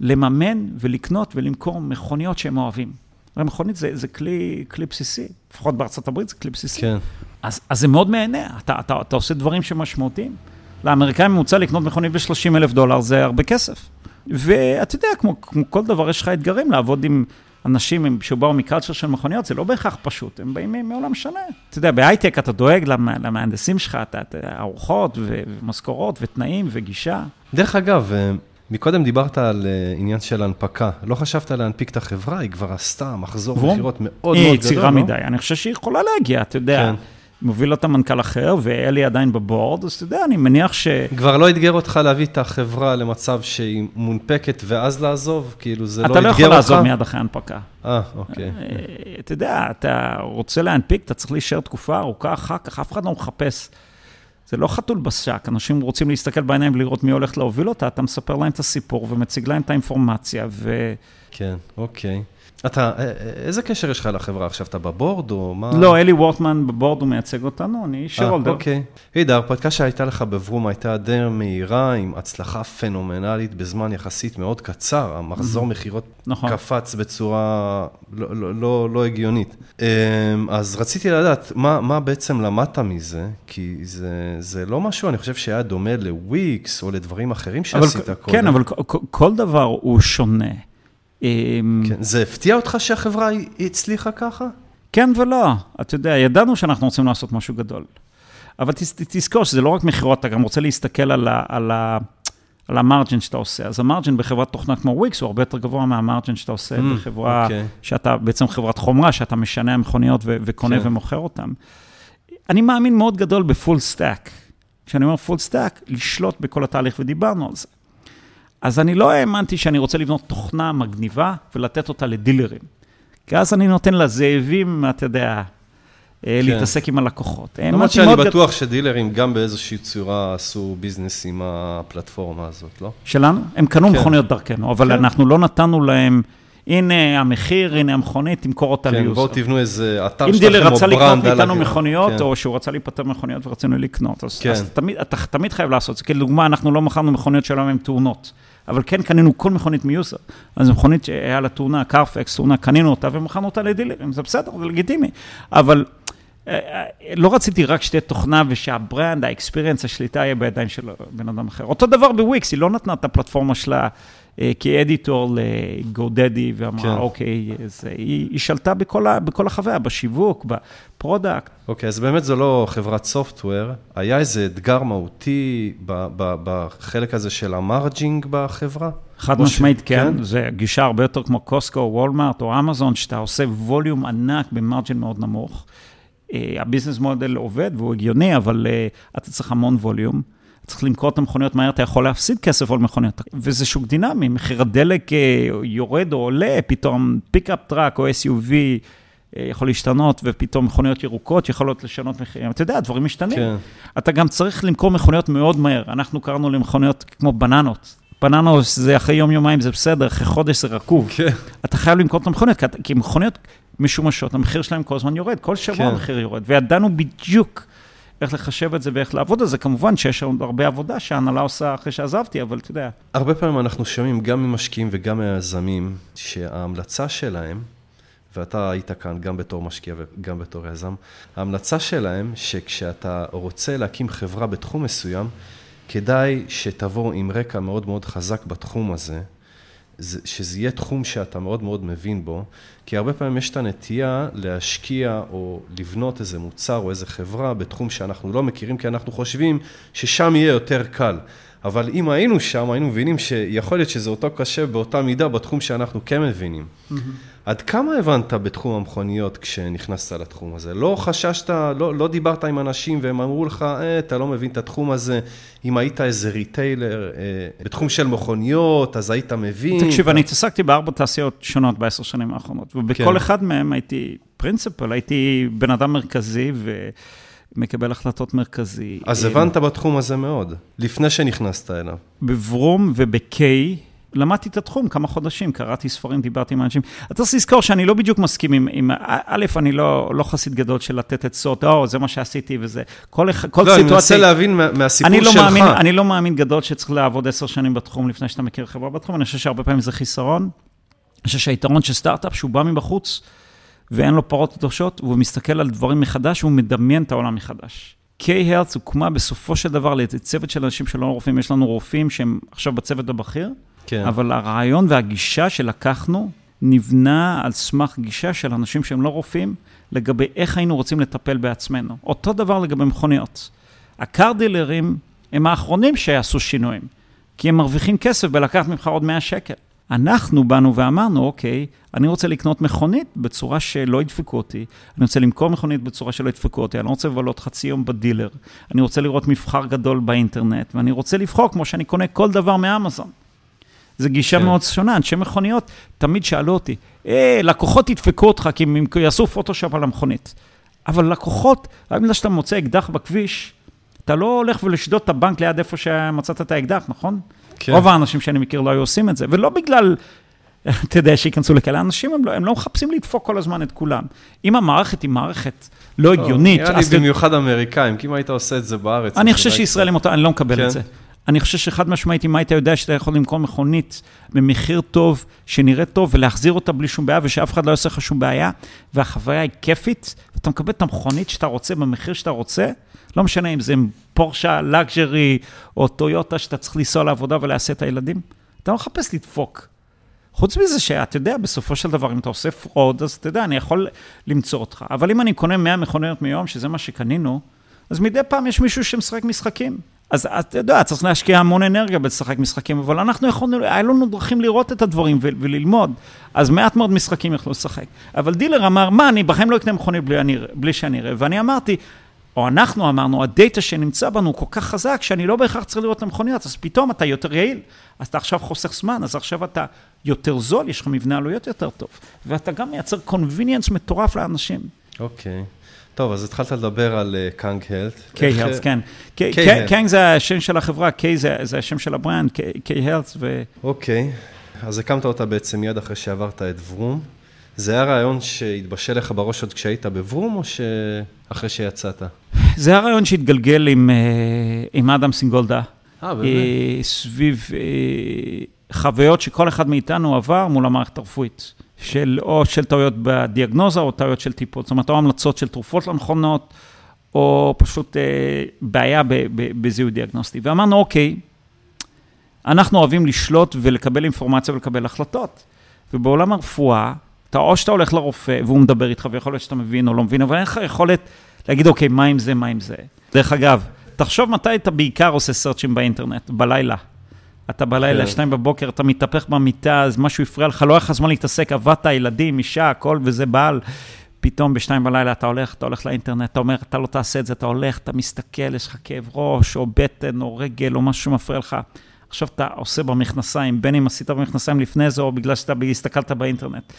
B: לממן ולקנות ולמכור מכוניות שהם אוהבים. הרי מכונית זה, זה כלי, כלי בסיסי, לפחות בארצות הברית זה כלי בסיסי.
A: כן.
B: אז, אז זה מאוד מהנה, אתה, אתה, אתה עושה דברים שמשמעותיים. לאמריקאים ממוצע לקנות מכונית ב-30 אלף דולר, זה הרבה כסף. ואתה יודע, כמו, כמו כל דבר, יש לך אתגרים לעבוד עם אנשים שבאו מקלצ'ר של מכוניות, זה לא בהכרח פשוט, הם באים מעולם שונה. אתה יודע, בהייטק אתה דואג למהנדסים שלך, אתה, אתה, ארוחות ומשכורות ותנאים וגישה.
A: דרך אגב, אה, מקודם דיברת על אה, עניין של הנפקה. לא חשבת להנפיק את החברה? היא כבר עשתה מחזור מכירות מאוד מאוד גדול,
B: לא? היא צעירה מדי, אני חושב שהיא יכולה להגיע, אתה יודע. כן. מוביל אותה מנכ"ל אחר, ואלי עדיין בבורד, אז אתה יודע, אני מניח ש...
A: כבר לא אתגר אותך להביא את החברה למצב שהיא מונפקת ואז לעזוב? כאילו, זה לא אתגר אותך?
B: אתה לא יכול לעזוב מיד אחרי הנפקה.
A: אה, אוקיי. אה,
B: אתה יודע, אתה רוצה להנפיק, אתה צריך להישאר תקופה ארוכה אחר כך, אף אחד לא מחפש. זה לא חתול בשק, אנשים רוצים להסתכל בעיניים ולראות מי הולך להוביל אותה, אתה מספר להם את הסיפור ומציג להם את האינפורמציה, ו...
A: כן, אוקיי. אתה, אה, אה, איזה קשר יש לך לחברה עכשיו? אתה בבורד או מה?
B: לא, אלי וורטמן בבורד, הוא מייצג אותנו, אני שרולדר.
A: אה, אוקיי. הידה, ההרפתקה שהייתה לך בברום הייתה די מהירה, עם הצלחה פנומנלית בזמן יחסית מאוד קצר. המחזור מכירות נכון. קפץ בצורה לא, לא, לא, לא הגיונית. אמ, אז רציתי לדעת, מה, מה בעצם למדת מזה? כי זה, זה לא משהו, אני חושב שהיה דומה לוויקס או לדברים אחרים שעשית
B: אבל, קודם. כן, אבל כל דבר הוא שונה.
A: אמ, כן, זה הפתיע אותך שהחברה הצליחה ככה?
B: כן ולא. אתה יודע, ידענו שאנחנו רוצים לעשות משהו גדול. אבל תזכור שזה לא רק מכירות, אתה גם רוצה להסתכל על, ה, על, ה, על המרג'ין שאתה עושה. אז המרג'ין בחברת תוכנה כמו וויקס הוא הרבה יותר גבוה מהמרג'ין שאתה עושה mm, בחברה, okay. אוקיי. שאתה בעצם חברת חומרה, שאתה משנע מכוניות ו- וקונה כן. ומוכר אותן. אני מאמין מאוד גדול ב full stack. כשאני אומר full stack, לשלוט בכל התהליך, ודיברנו על זה. אז אני לא האמנתי שאני רוצה לבנות תוכנה מגניבה ולתת אותה לדילרים. כי אז אני נותן לזאבים, אתה יודע, כן. להתעסק עם הלקוחות.
A: למרות שאני בטוח גד... שדילרים גם באיזושהי צורה עשו ביזנס עם הפלטפורמה הזאת, לא?
B: שלנו? הם קנו כן. מכוניות דרכנו, אבל כן. אנחנו לא נתנו להם... הנה המחיר, הנה המכונית, תמכור אותה ל user.
A: כן, בואו תבנו איזה אתר
B: שלכם או brand. אם דילר רצה לקנות מאיתנו מכוניות, כן. או שהוא רצה להיפטר מכוניות ורצינו לקנות, אז, כן. אתה תמיד חייב לעשות את זה. כדוגמה, אנחנו לא מכרנו מכוניות שלנו עם תאונות, אבל כן קנינו כל מכונית מ user. אז מכונית שהיה לה תאונה, Carfax, תאונה, קנינו אותה ומכרנו אותה ל dealers, זה בסדר, זה לגיטימי. אבל אה, אה, לא רציתי רק שתהיה תוכנה ושה brand, ה experience, השליטה יהיה בידיים של בן אדם אחר. אותו דבר בוויקס, היא לא נתנה את הפלטפורמה שלה כ editor ל GoDaddy, ואמרה, כן. אוקיי, זה, היא, היא שלטה בכל, ה, בכל החוויה, בשיווק, ב product.
A: אוקיי, אז באמת זו לא חברת software, היה איזה אתגר מהותי ב, ב, בחלק הזה של ה margin בחברה?
B: חד משמעית, ש... כן. כן, זה גישה הרבה יותר כמו Costco, וולמארט או אמזון, שאתה עושה volume ענק ב margin מאוד נמוך. ה business model עובד והוא הגיוני, אבל uh, אתה צריך המון volume. צריך למכור את המכוניות מהר, אתה יכול להפסיד כסף על מכוניות. וזה שוק דינמי, מחיר הדלק uh, יורד או עולה, פתאום pickup truck או SUV uh, יכול להשתנות, ופתאום מכוניות ירוקות יכולות לשנות מחירים. אתה יודע, הדברים משתנים. כן. אתה גם צריך למכור מכוניות מאוד מהר. אנחנו קראנו למכוניות כמו בננות. בננות זה אחרי יום-יומיים זה בסדר, אחרי חודש זה רקוב. כן. אתה חייב למכור את המכוניות, כי מכוניות משומשות, המחיר שלהם כל הזמן יורד, כל שבוע כן. המחיר יורד, וידענו בדיוק איך לחשב את זה ואיך לעבוד על זה. כמובן שיש עוד הרבה עבודה שההנהלה עושה אחרי שעזבתי, אבל אתה יודע.
A: הרבה פעמים אנחנו שומעים גם ממשקיעים וגם מהיזמים, שההמלצה שלהם, ואתה היית כאן גם בתור משקיע וגם בתור יזם, ההמלצה שלהם שכשאתה רוצה להקים חברה בתחום מסוים, כדאי שתבוא עם רקע מאוד מאוד חזק בתחום הזה, שזה יהיה תחום שאתה מאוד מאוד מבין בו, כי הרבה פעמים יש את הנטייה להשקיע או לבנות איזה מוצר או איזה חברה בתחום שאנחנו לא מכירים, כי אנחנו חושבים ששם יהיה יותר קל. אבל אם היינו שם, היינו מבינים שיכול להיות שזה אותו קשה באותה מידה בתחום שאנחנו כן מבינים. Mm-hmm. עד כמה הבנת בתחום המכוניות כשנכנסת לתחום הזה? לא חששת, לא, לא דיברת עם אנשים והם אמרו לך, אה, אתה לא מבין את התחום הזה, אם היית איזה ריטיילר אה, בתחום של מכוניות, אז היית מבין.
B: תקשיב, אתה... אני התעסקתי בארבע תעשיות שונות בעשר שנים האחרונות, ובכל כן. אחד מהם הייתי פרינציפל, הייתי בן אדם מרכזי ו... מקבל החלטות מרכזי.
A: אז הבנת בתחום הזה מאוד, לפני שנכנסת אליו.
B: בברום וב-K, למדתי את התחום כמה חודשים, קראתי ספרים, דיברתי עם אנשים. אתה צריך לזכור שאני לא בדיוק מסכים עם, עם א', אני לא, לא חסיד גדול של לתת עצות, או, זה מה שעשיתי וזה. כל, כל לא, סיטואציה... לא, אני
A: מנסה להבין מה, מהסיפור
B: אני
A: לא שלך.
B: מאמין, אני לא מאמין גדול שצריך לעבוד עשר שנים בתחום לפני שאתה מכיר חברה בתחום, אני חושב שהרבה פעמים זה חיסרון. אני חושב שהיתרון של סטארט-אפ, שהוא בא מבחוץ, ואין לו פרות קדושות, והוא מסתכל על דברים מחדש, והוא מדמיין את העולם מחדש. K-Health הוקמה בסופו של דבר לצוות של אנשים שלא רופאים, יש לנו רופאים שהם עכשיו בצוות הבכיר, כן. אבל הרעיון והגישה שלקחנו נבנה על סמך גישה של אנשים שהם לא רופאים, לגבי איך היינו רוצים לטפל בעצמנו. אותו דבר לגבי מכוניות. הקאר דילרים הם האחרונים שיעשו שינויים, כי הם מרוויחים כסף בלקחת ממך עוד 100 שקל. אנחנו באנו ואמרנו, אוקיי, אני רוצה לקנות מכונית בצורה שלא ידפקו אותי, אני רוצה למכור מכונית בצורה שלא ידפקו אותי, אני לא רוצה לבלות חצי יום בדילר, אני רוצה לראות מבחר גדול באינטרנט, ואני רוצה לבחור כמו שאני קונה כל דבר מאמזון. זו גישה כן. מאוד שונה, אנשי מכוניות תמיד שאלו אותי, אה, לקוחות ידפקו אותך כי הם יעשו פוטושופ על המכונית. אבל לקוחות, רק בגלל שאתה מוצא אקדח בכביש, אתה לא הולך ולשדוד את הבנק ליד איפה שמצאת את האקדח, נכון? כן. רוב האנשים שאני מכיר לא היו עושים את זה, ולא בגלל, (laughs) אתה יודע, שייכנסו לכאלה אנשים, הם לא, הם לא מחפשים לדפוק כל הזמן את כולם. אם המערכת היא מערכת לא הגיונית...
A: נראה לי במיוחד אמריקאים, כי אם היית עושה את זה בארץ...
B: אני חושב שישראלים, אני לא מקבל את כן. זה. אני חושב שחד משמעית, אם היית יודע שאתה יכול למכור מכונית במחיר טוב, שנראית טוב, ולהחזיר אותה בלי שום בעיה, ושאף אחד לא יעשה לך שום בעיה, והחוויה היא כיפית, ואתה מקבל את המכונית שאתה רוצה במחיר שאתה רוצה, לא משנה אם זה פורשה, luxury, או טויוטה, שאתה צריך לנסוע לעבודה ולהסיע את הילדים, אתה לא מחפש לדפוק. חוץ מזה שאתה יודע, בסופו של דבר, אם אתה עושה fraud, אז אתה יודע, אני יכול למצוא אותך. אבל אם אני קונה 100 מכוניות מיום, שזה מה שקנינו, אז מדי פעם יש מישהו שמשחק משחקים. אז אתה יודע, צריך להשקיע המון אנרגיה בלשחק משחקים, אבל אנחנו יכולנו, היה לנו דרכים לראות את הדברים ו- וללמוד, אז מעט מאוד משחקים יכלו לשחק. אבל דילר אמר, מה, אני בחיים לא אקנה מכונית בלי, בלי שאני אראה, ואני אמרתי, או אנחנו אמרנו, הדאטה שנמצא בנו כל כך חזק, שאני לא בהכרח צריך לראות את המכוניות, אז פתאום אתה יותר יעיל, אז אתה עכשיו חוסך זמן, אז עכשיו אתה יותר זול, יש לך מבנה עלויות יותר טוב, ואתה גם מייצר convenience מטורף לאנשים.
A: אוקיי. טוב, אז התחלת לדבר על K Health.
B: K Health, כן. K זה השם של החברה, K זה השם של ה brand, K Health ו...
A: אוקיי, אז הקמת אותה בעצם מיד אחרי שעברת את Vroom. זה היה רעיון שהתבשל לך בראש עוד כשהיית ב Vroom, או שאחרי שיצאת?
B: זה היה רעיון שהתגלגל עם, עם אדם סינגולדה.
A: אה, באמת?
B: סביב חוויות שכל אחד מאיתנו עבר מול המערכת הרפואית. של, או של טעויות בדיאגנוזה, או טעויות של טיפול. זאת אומרת, או המלצות של תרופות לא נכונות, או פשוט אה, בעיה בזיהוי דיאגנוסטי. ואמרנו, אוקיי, אנחנו אוהבים לשלוט ולקבל אינפורמציה ולקבל החלטות. ובעולם הרפואה, אתה או שאתה הולך לרופא והוא מדבר איתך, ויכול להיות שאתה מבין או לא מבין, אבל אין לך יכולת להגיד, אוקיי, מה עם זה, מה עם זה. דרך אגב, תחשוב מתי אתה בעיקר עושה סרצ'ים באינטרנט, בלילה. אתה בלילה,
A: כן.
B: שתיים בבוקר, אתה מתהפך במיטה, אז משהו הפריע לך, לא היה לך זמן להתעסק, עבדת, ילדים, אישה, הכל, וזה בעל. פתאום בשתיים בלילה אתה הולך, אתה הולך לאינטרנט, אתה אומר, אתה לא תעשה את זה, אתה הולך, אתה מסתכל, יש לך כאב ראש, או בטן, או רגל, או משהו שמפריע לך. עכשיו אתה עושה במכנסיים, בין אם עשית במכנסיים לפני זה, או בגלל שאתה הסתכלת באינטרנט.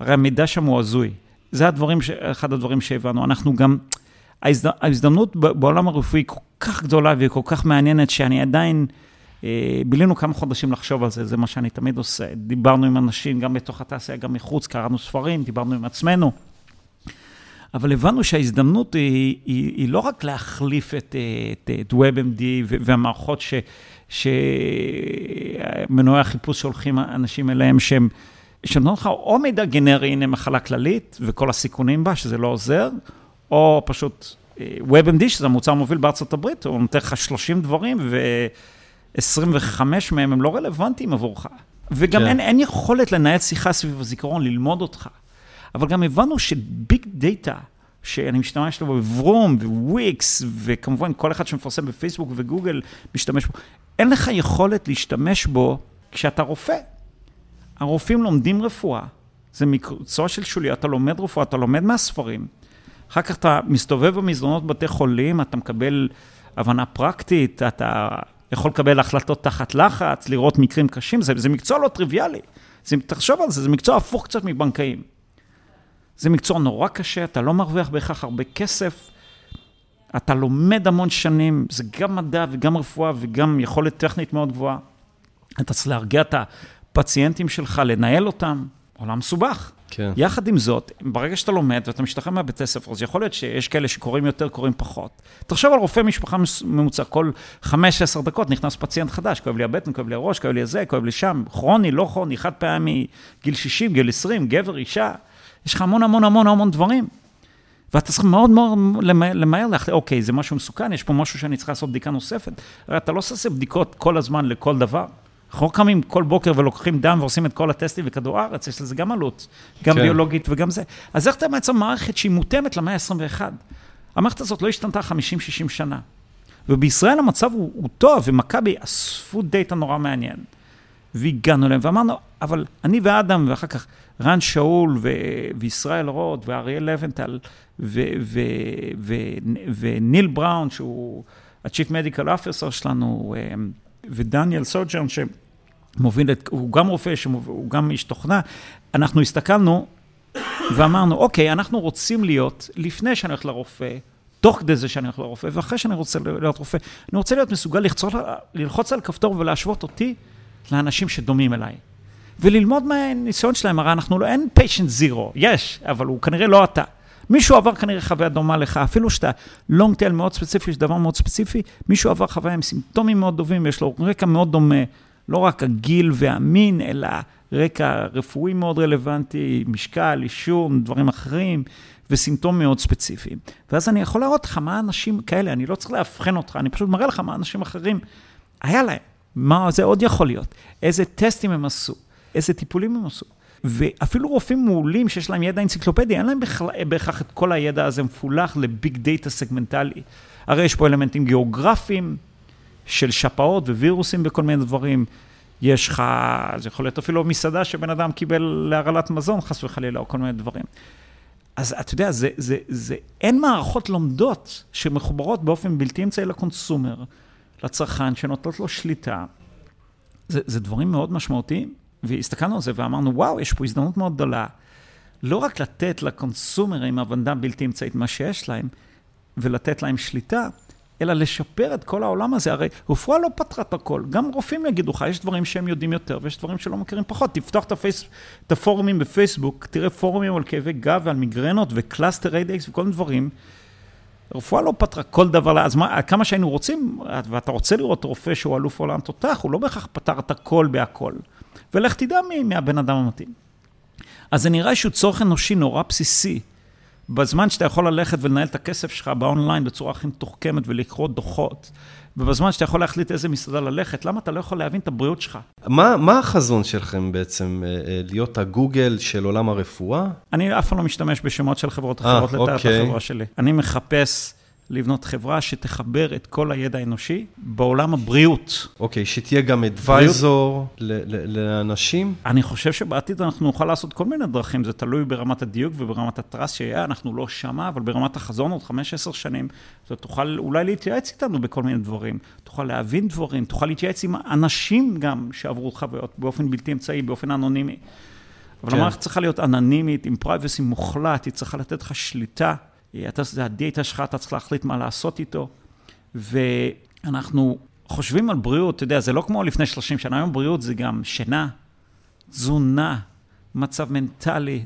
B: הרי המידע שם הוא הזוי. זה הדברים, ש... אחד הדברים שהבנו. אנחנו גם, ההזד... ההזדמנות בעולם הרפואי כל כך גדולה והיא כל כך מעניינת, שאני עדיין... בילינו כמה חודשים לחשוב על זה, זה מה שאני תמיד עושה. דיברנו עם אנשים, גם בתוך התעשייה, גם מחוץ, קראנו ספרים, דיברנו עם עצמנו. אבל הבנו שההזדמנות היא, היא, היא לא רק להחליף את, את, את WebMD והמערכות ש, שמנועי החיפוש שהולכים אנשים אליהם, שהם, שנותנים לך או מידע גנרי, הנה מחלה כללית וכל הסיכונים בה, שזה לא עוזר, או פשוט WebMD, שזה המוצר המוביל בארצות הברית, הוא נותן לך 30 דברים, ו... 25 מהם הם לא רלוונטיים עבורך. וגם כן. אין, אין יכולת לנהל שיחה סביב הזיכרון, ללמוד אותך. אבל גם הבנו שביג דאטה, שאני משתמש לו בברום ווויקס, וכמובן כל אחד שמפרסם בפייסבוק וגוגל משתמש בו, אין לך יכולת להשתמש בו כשאתה רופא. הרופאים לומדים רפואה, זה מקצוע של שולי, אתה לומד רפואה, אתה לומד מהספרים. אחר כך אתה מסתובב במסדרונות בתי חולים, אתה מקבל הבנה פרקטית, אתה יכול לקבל החלטות תחת לחץ, לראות מקרים קשים, זה, זה מקצוע לא טריוויאלי. זה, תחשוב על זה, זה מקצוע הפוך קצת מבנקאים. זה מקצוע נורא קשה, אתה לא מרוויח בהכרח הרבה כסף, אתה לומד המון שנים, זה גם מדע וגם רפואה וגם יכולת טכנית מאוד גבוהה. אתה צריך להרגיע את הפציינטים שלך, לנהל אותם, עולם מסובך.
A: כן.
B: יחד עם זאת, ברגע שאתה לומד ואתה משתחרר מהבית הספר, אז יכול להיות שיש כאלה שקוראים יותר, קוראים פחות. תחשוב על רופא משפחה ממוצע, כל 5-10 דקות נכנס פציינט חדש, כואב לי הבטן, כואב לי הראש, כואב לי זה, כואב לי שם, כרוני, לא כרוני, חד פעמי, גיל 60, גיל 20, גבר, אישה, יש לך המון המון המון המון דברים. ואתה צריך מאוד מאוד למהר, להחליט, אוקיי, זה משהו מסוכן, יש פה משהו שאני צריך לעשות בדיקה נוספת. הרי אתה לא עושה בדיקות כל הזמן לכל דבר. אנחנו לא קמים כל בוקר ולוקחים דם ועושים את כל הטסטים בכדור הארץ, יש לזה גם עלות, גם כן. ביולוגית וגם זה. אז איך אתה מייצר מערכת שהיא מותאמת למאה ה-21? המערכת הזאת לא השתנתה 50-60 שנה. ובישראל המצב הוא, הוא טוב, ומכבי אספו דאטה נורא מעניין. והגענו אליהם, ואמרנו, אבל אני ואדם, ואחר כך רן שאול, ו- וישראל רוט, ואריאל לבנטל, ו- ו- ו- וניל בראון, שהוא ה-Chief Medical Officer שלנו, ודניאל סוג'רן, שמוביל את, הוא גם רופא, הוא גם איש תוכנה, אנחנו הסתכלנו ואמרנו, אוקיי, אנחנו רוצים להיות, לפני שאני הולך לרופא, תוך כדי זה שאני הולך לרופא, ואחרי שאני רוצה להיות רופא, אני רוצה להיות מסוגל לחצות, ללחוץ על כפתור ולהשוות אותי לאנשים שדומים אליי. וללמוד מהניסיון שלהם, הרי אנחנו לא, אין פיישנט זירו, יש, אבל הוא כנראה לא אתה. מישהו עבר כנראה חוויה דומה לך, אפילו שאתה לונג טייל מאוד ספציפי, יש דבר מאוד ספציפי, מישהו עבר חוויה עם סימפטומים מאוד טובים, יש לו רקע מאוד דומה, לא רק הגיל והמין, אלא רקע רפואי מאוד רלוונטי, משקל, עישון, דברים אחרים, וסימפטומים מאוד ספציפיים. ואז אני יכול להראות לך מה אנשים כאלה, אני לא צריך לאבחן אותך, אני פשוט מראה לך מה אנשים אחרים היה להם, מה זה עוד יכול להיות, איזה טסטים הם עשו, איזה טיפולים הם עשו. ואפילו רופאים מעולים שיש להם ידע אנציקלופדי, אין להם בהכרח את כל הידע הזה מפולח ל big data סגמנטלי. הרי יש פה אלמנטים גיאוגרפיים של שפעות ווירוסים בכל מיני דברים. יש לך, זה יכול להיות אפילו מסעדה שבן אדם קיבל הרעלת מזון, חס וחלילה, או כל מיני דברים. אז אתה יודע, זה, זה, זה, אין מערכות לומדות שמחוברות באופן בלתי אמצעי ל consumer, לצרכן, שנותנות לו שליטה. זה, זה דברים מאוד משמעותיים, והסתכלנו על זה ואמרנו, וואו, יש פה הזדמנות מאוד גדולה. לא רק לתת ל consumers הבנה בלתי אמצעית מה שיש להם, ולתת להם שליטה, אלא לשפר את כל העולם הזה. הרי רפואה לא פתרה את הכל. גם רופאים יגידו לך, יש דברים שהם יודעים יותר ויש דברים שהם מכירים פחות. תפתח את, הפייס, את הפורומים בפייסבוק, תראה פורומים על כאבי גב ועל מיגרנות ו cluster headaches וכל מיני דברים. רפואה לא פתרה כל דבר, אז מה, כמה שהיינו רוצים, ואתה רוצה לראות רופא שהוא אלוף עולם תותח, הוא לא בהכרח פתר את הכל בהכל. ולך תדע מי מהבן אדם המתאים. אז זה נראה שהוא צורך אנושי נורא בסיסי. בזמן שאתה יכול ללכת ולנהל את הכסף שלך באונליין בצורה הכי מתוחכמת ולקרוא דוחות, ובזמן שאתה יכול להחליט איזה מסעדה ללכת, למה אתה לא יכול להבין את הבריאות שלך?
A: מה, מה החזון שלכם בעצם? אה, אה, להיות הגוגל של עולם הרפואה?
B: אני אף פעם לא משתמש בשמות של חברות אחרות לתאר את
A: אוקיי.
B: החברה שלי. אני מחפש לבנות חברה שתחבר את כל הידע האנושי בעולם הבריאות.
A: אוקיי, שתהיה גם אדוויזור לאנשים?
B: אני חושב שבעתיד אנחנו נוכל לעשות כל מיני דרכים, זה תלוי ברמת הדיוק וברמת הטראסט שיהיה, אנחנו לא שמה, אבל ברמת החזון עוד 5-10 שנים, אתה תוכל אולי להתייעץ איתנו בכל מיני דברים, תוכל להבין דברים, תוכל להתייעץ עם אנשים גם שעברו חוויות באופן בלתי אמצעי, באופן אנונימי. אבל
A: כן.
B: המערכת צריכה להיות אנונימית, עם privacy מוחלט, היא צריכה לתת לך שליטה. אתה, זה הדאטה שלך, אתה צריך להחליט מה לעשות איתו. ואנחנו חושבים על בריאות, אתה יודע, זה לא כמו לפני 30 שנה, היום בריאות זה גם שינה, תזונה, מצב מנטלי,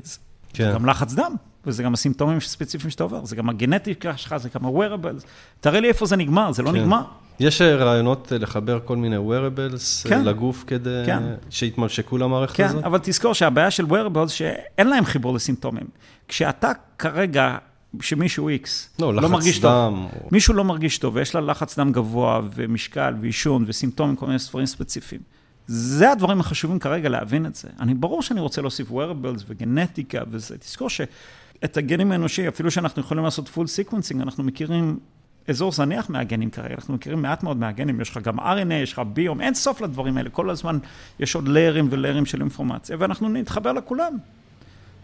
A: כן.
B: זה גם לחץ דם, וזה גם הסימפטומים הספציפיים שאתה עובר, זה גם הגנטיקה שלך, זה גם ה wearables. תראה לי איפה זה נגמר, זה לא
A: כן.
B: נגמר.
A: יש אה, רעיונות אה, לחבר כל מיני wearables
B: כן.
A: כן. לגוף כדי
B: כן.
A: שיתממשקו למערכת
B: כן,
A: הזאת?
B: אבל תזכור שהבעיה של wearables שאין להם חיבור לסימפטומים. כשאתה כרגע, שמישהו X,
A: לא,
B: לא
A: לחץ
B: מרגיש
A: דם.
B: טוב,
A: או-
B: מישהו לא מרגיש טוב, ויש לה לחץ דם גבוה, ומשקל, ועישון, וסימפטומים, כל מיני ספרים ספציפיים. זה הדברים החשובים כרגע להבין את זה. אני, ברור שאני רוצה להוסיף wearables וגנטיקה וזה. תזכור שאת הגנים האנושי, אפילו שאנחנו יכולים לעשות full sequencing, אנחנו מכירים אזור זניח מהגנים כרגע, אנחנו מכירים מעט מאוד מהגנים, יש לך גם RNA, יש לך ביום, אין סוף לדברים האלה, כל הזמן יש עוד layers ו layers של אינפורמציה, ואנחנו נתחבר לכולם.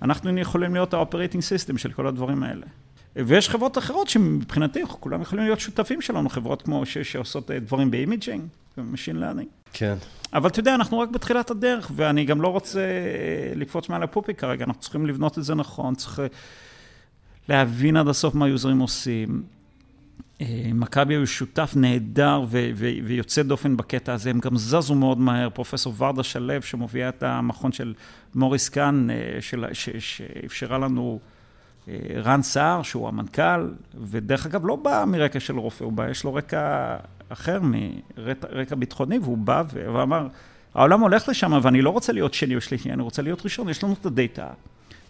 B: אנחנו יכולים להיות ה operating system של כל הדברים האלה. ויש חברות אחרות שמבחינתי כולם יכולים להיות שותפים שלנו, חברות כמו ש- שעושות אה, דברים ב imaging, ב machine learning.
A: כן.
B: אבל אתה יודע, אנחנו רק בתחילת הדרך, ואני גם לא רוצה אה, לקפוץ מעל הפופיק כרגע, אנחנו צריכים לבנות את זה נכון, צריך אה, להבין עד הסוף מה ה users עושים. אה, מכבי היו שותף נהדר ו- ו- ויוצא דופן בקטע הזה, הם גם זזו מאוד מהר, פרופסור ורדה שלו, שמובילה את המכון של מוריס קאן, אה, שאפשרה לנו אה, רן סער, שהוא המנכ"ל, ודרך אגב לא בא מרקע של רופא, הוא בא, יש לו רקע אחר, מרקע ביטחוני, והוא בא ואמר, העולם הולך לשם, ואני לא רוצה להיות שני או שלישי, אני רוצה להיות ראשון, יש לנו את הדאטה,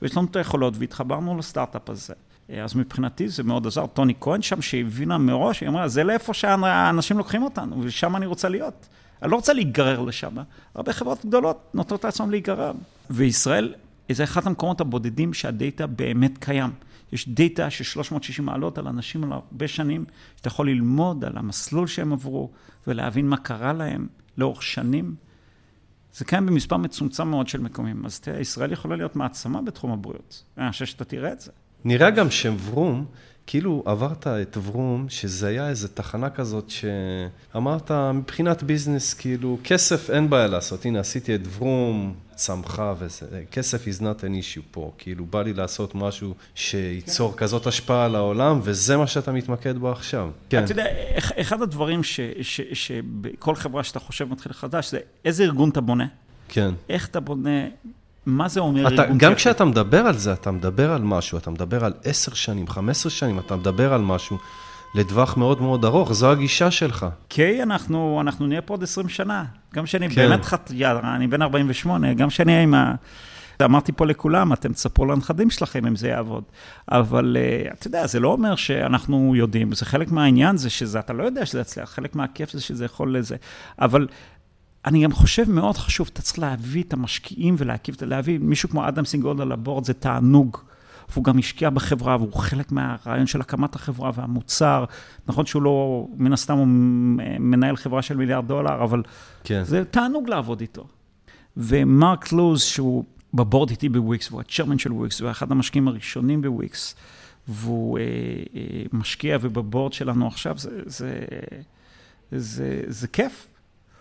B: ויש לנו את היכולות, והתחברנו לסטארט-אפ הזה. אה, אז מבחינתי זה מאוד עזר. טוני כהן שם, שהבינה מראש, היא אמרה, זה לאיפה שהאנשים לוקחים אותנו, ושם אני רוצה להיות. אני לא רוצה להיגרר לשם. הרבה חברות גדולות נותנות לעצמם להיגרר. וישראל, זה אחד המקומות הבודדים שהדאטה באמת קיים. יש דאטה של 360 מעלות על אנשים על הרבה שנים, שאתה יכול ללמוד על המסלול שהם עברו, ולהבין מה קרה להם לאורך שנים. זה קיים במספר מצומצם מאוד של מקומים. אז תראה, ישראל יכולה להיות מעצמה בתחום הבריאות. אני חושב שאתה תראה את זה.
A: נראה גם שוורום, כאילו עברת את ורום, שזה היה איזו תחנה כזאת שאמרת, מבחינת ביזנס, כאילו, כסף אין בעיה לעשות. הנה, עשיתי את ורום, צמחה וזה, כסף is not an issue פה. כאילו, בא לי לעשות משהו שייצור כזאת השפעה על העולם, וזה מה שאתה מתמקד בו עכשיו. כן,
B: אתה יודע, אח- אחד הדברים שבכל חברה שאתה חושב מתחיל חדש, זה איזה ארגון אתה בונה,
A: כן.
B: איך אתה בונה, מה זה אומר
A: אתה,
B: ארגון
A: גם
B: כיפי.
A: כשאתה מדבר על זה, אתה מדבר על משהו, אתה מדבר על עשר שנים, חמש עשרה שנים, אתה מדבר על משהו לטווח מאוד מאוד ארוך, זו הגישה שלך.
B: כי אנחנו, אנחנו נהיה פה עוד 20 שנה. גם שאני
A: כן.
B: באמת חת... יאללה, אני בן 48, גם שאני עם ה... אמרתי פה לכולם, אתם תספרו לנכדים שלכם אם זה יעבוד. אבל uh, אתה יודע, זה לא אומר שאנחנו יודעים, זה חלק מהעניין זה שזה, אתה לא יודע שזה יצליח, חלק מהכיף זה שזה יכול לזה. אבל אני גם חושב מאוד חשוב, אתה צריך להביא את המשקיעים ולהקיף, להביא מישהו כמו אדם סינגולד על הבורד, זה תענוג. והוא גם השקיע בחברה, והוא חלק מהרעיון של הקמת החברה והמוצר. נכון שהוא לא, מן הסתם הוא מנהל חברה של מיליארד דולר, אבל
A: כן.
B: זה תענוג לעבוד איתו. ומרק טלוז, שהוא ב board איתי בוויקס, והוא ה chairman של וויקס, והוא אחד המשקיעים הראשונים בוויקס, והוא אה, אה, משקיע וב board שלנו עכשיו, זה, זה, זה, זה כיף.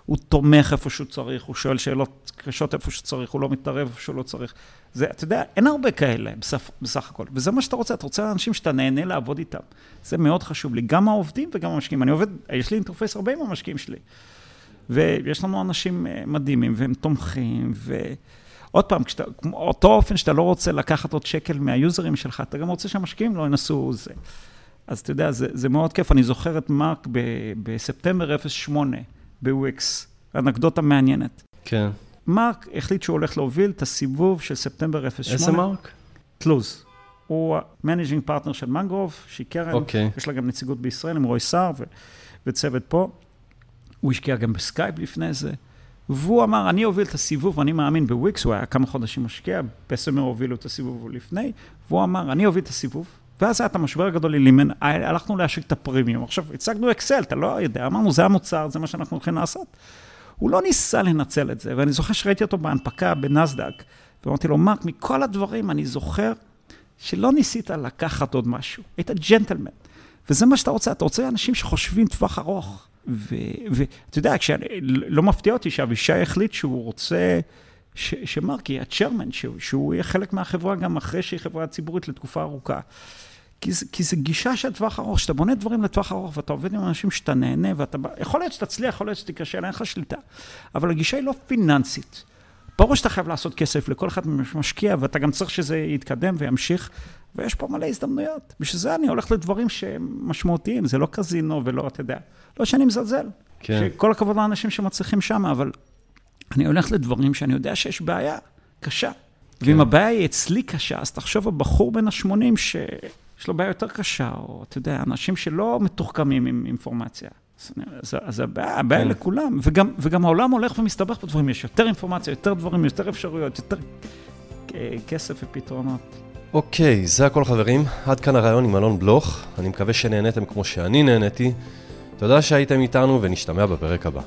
B: הוא תומך איפה שהוא צריך, הוא שואל שאלות קשות איפה שצריך, הוא לא מתערב איפה שהוא לא צריך. זה, אתה יודע, אין הרבה כאלה בסך, בסך הכל, וזה מה שאתה רוצה, אתה רוצה אנשים שאתה נהנה לעבוד איתם. זה מאוד חשוב לי, גם העובדים וגם המשקיעים. אני עובד, יש לי interface הרבה עם המשקיעים שלי. ויש לנו אנשים אה, מדהימים, והם תומכים, ועוד פעם, כשאתה, אותו אופן שאתה לא רוצה לקחת עוד שקל מה users שלך, אתה גם רוצה שהמשקיעים לא ינסו זה. אז אתה יודע, זה, זה מאוד כיף. אני זוכר את מרק ב, בספטמבר 08 בוויקס, אנקדוטה מעניינת.
A: כן.
B: מרק החליט שהוא הולך להוביל את הסיבוב של ספטמבר 08.
A: איזה מרק?
B: טלוז. הוא managing partner של מנגרוב, שהיא קרן,
A: אוקיי.
B: יש לה גם נציגות בישראל עם רוי סער ו- וצוות פה. הוא השקיע גם בסקייפ לפני זה. והוא אמר, אני אוביל את הסיבוב, אני מאמין בוויקס, הוא היה כמה חודשים משקיע, בסמר הובילו את הסיבוב לפני, והוא אמר, אני אוביל את הסיבוב. ואז היה את המשבר הגדול לימן, הלכנו להשיק את הפרימיום. עכשיו, הצגנו אקסל, אתה לא יודע, אמרנו, זה המוצר, זה מה שאנחנו הולכים לעשות. הוא לא ניסה לנצל את זה, ואני זוכר שראיתי אותו בהנפקה בנסדק, ואמרתי לו, מרק, מכל הדברים אני זוכר שלא ניסית לקחת עוד משהו, היית ג'נטלמן. וזה מה שאתה רוצה, אתה רוצה אנשים שחושבים טווח ארוך. ואתה יודע, כשאני, לא מפתיע אותי שאבישי החליט שהוא רוצה ש, שמרק יהיה הצ'רמן, שהוא, שהוא יהיה חלק מהחברה גם אחרי שהיא חברה ציבורית לתקופה ארוכה. כי זה, כי זה גישה של טווח ארוך, שאתה בונה דברים לטווח ארוך ואתה עובד עם אנשים שאתה נהנה ואתה... יכול להיות שתצליח, יכול להיות שתיכשל, אין לך שליטה. אבל הגישה היא לא פיננסית. ברור שאתה חייב לעשות כסף לכל אחד משקיע, ואתה גם צריך שזה יתקדם וימשיך, ויש פה מלא הזדמנויות. בשביל זה אני הולך לדברים שהם משמעותיים, זה לא קזינו ולא, אתה יודע, לא שאני מזלזל. כן. שכל הכבוד לאנשים שמצליחים שם, אבל אני הולך לדברים שאני יודע שיש בעיה קשה. כן. ואם הבעיה היא אצלי קשה, אז תחשוב, הבחור בן ה-80 שיש לו בעיה יותר קשה, או אתה יודע, אנשים שלא מתוחכמים עם אינפורמציה. אז, אז הבעיה, הבעיה כן. לכולם, וגם, וגם העולם הולך ומסתבך בדברים, יש יותר אינפורמציה, יותר דברים, יותר אפשרויות, יותר כסף ופתרונות.
A: אוקיי, זה הכל חברים, עד כאן הרעיון עם אלון בלוך, אני מקווה שנהניתם כמו שאני נהניתי. תודה שהייתם איתנו ונשתמע בפרק הבא.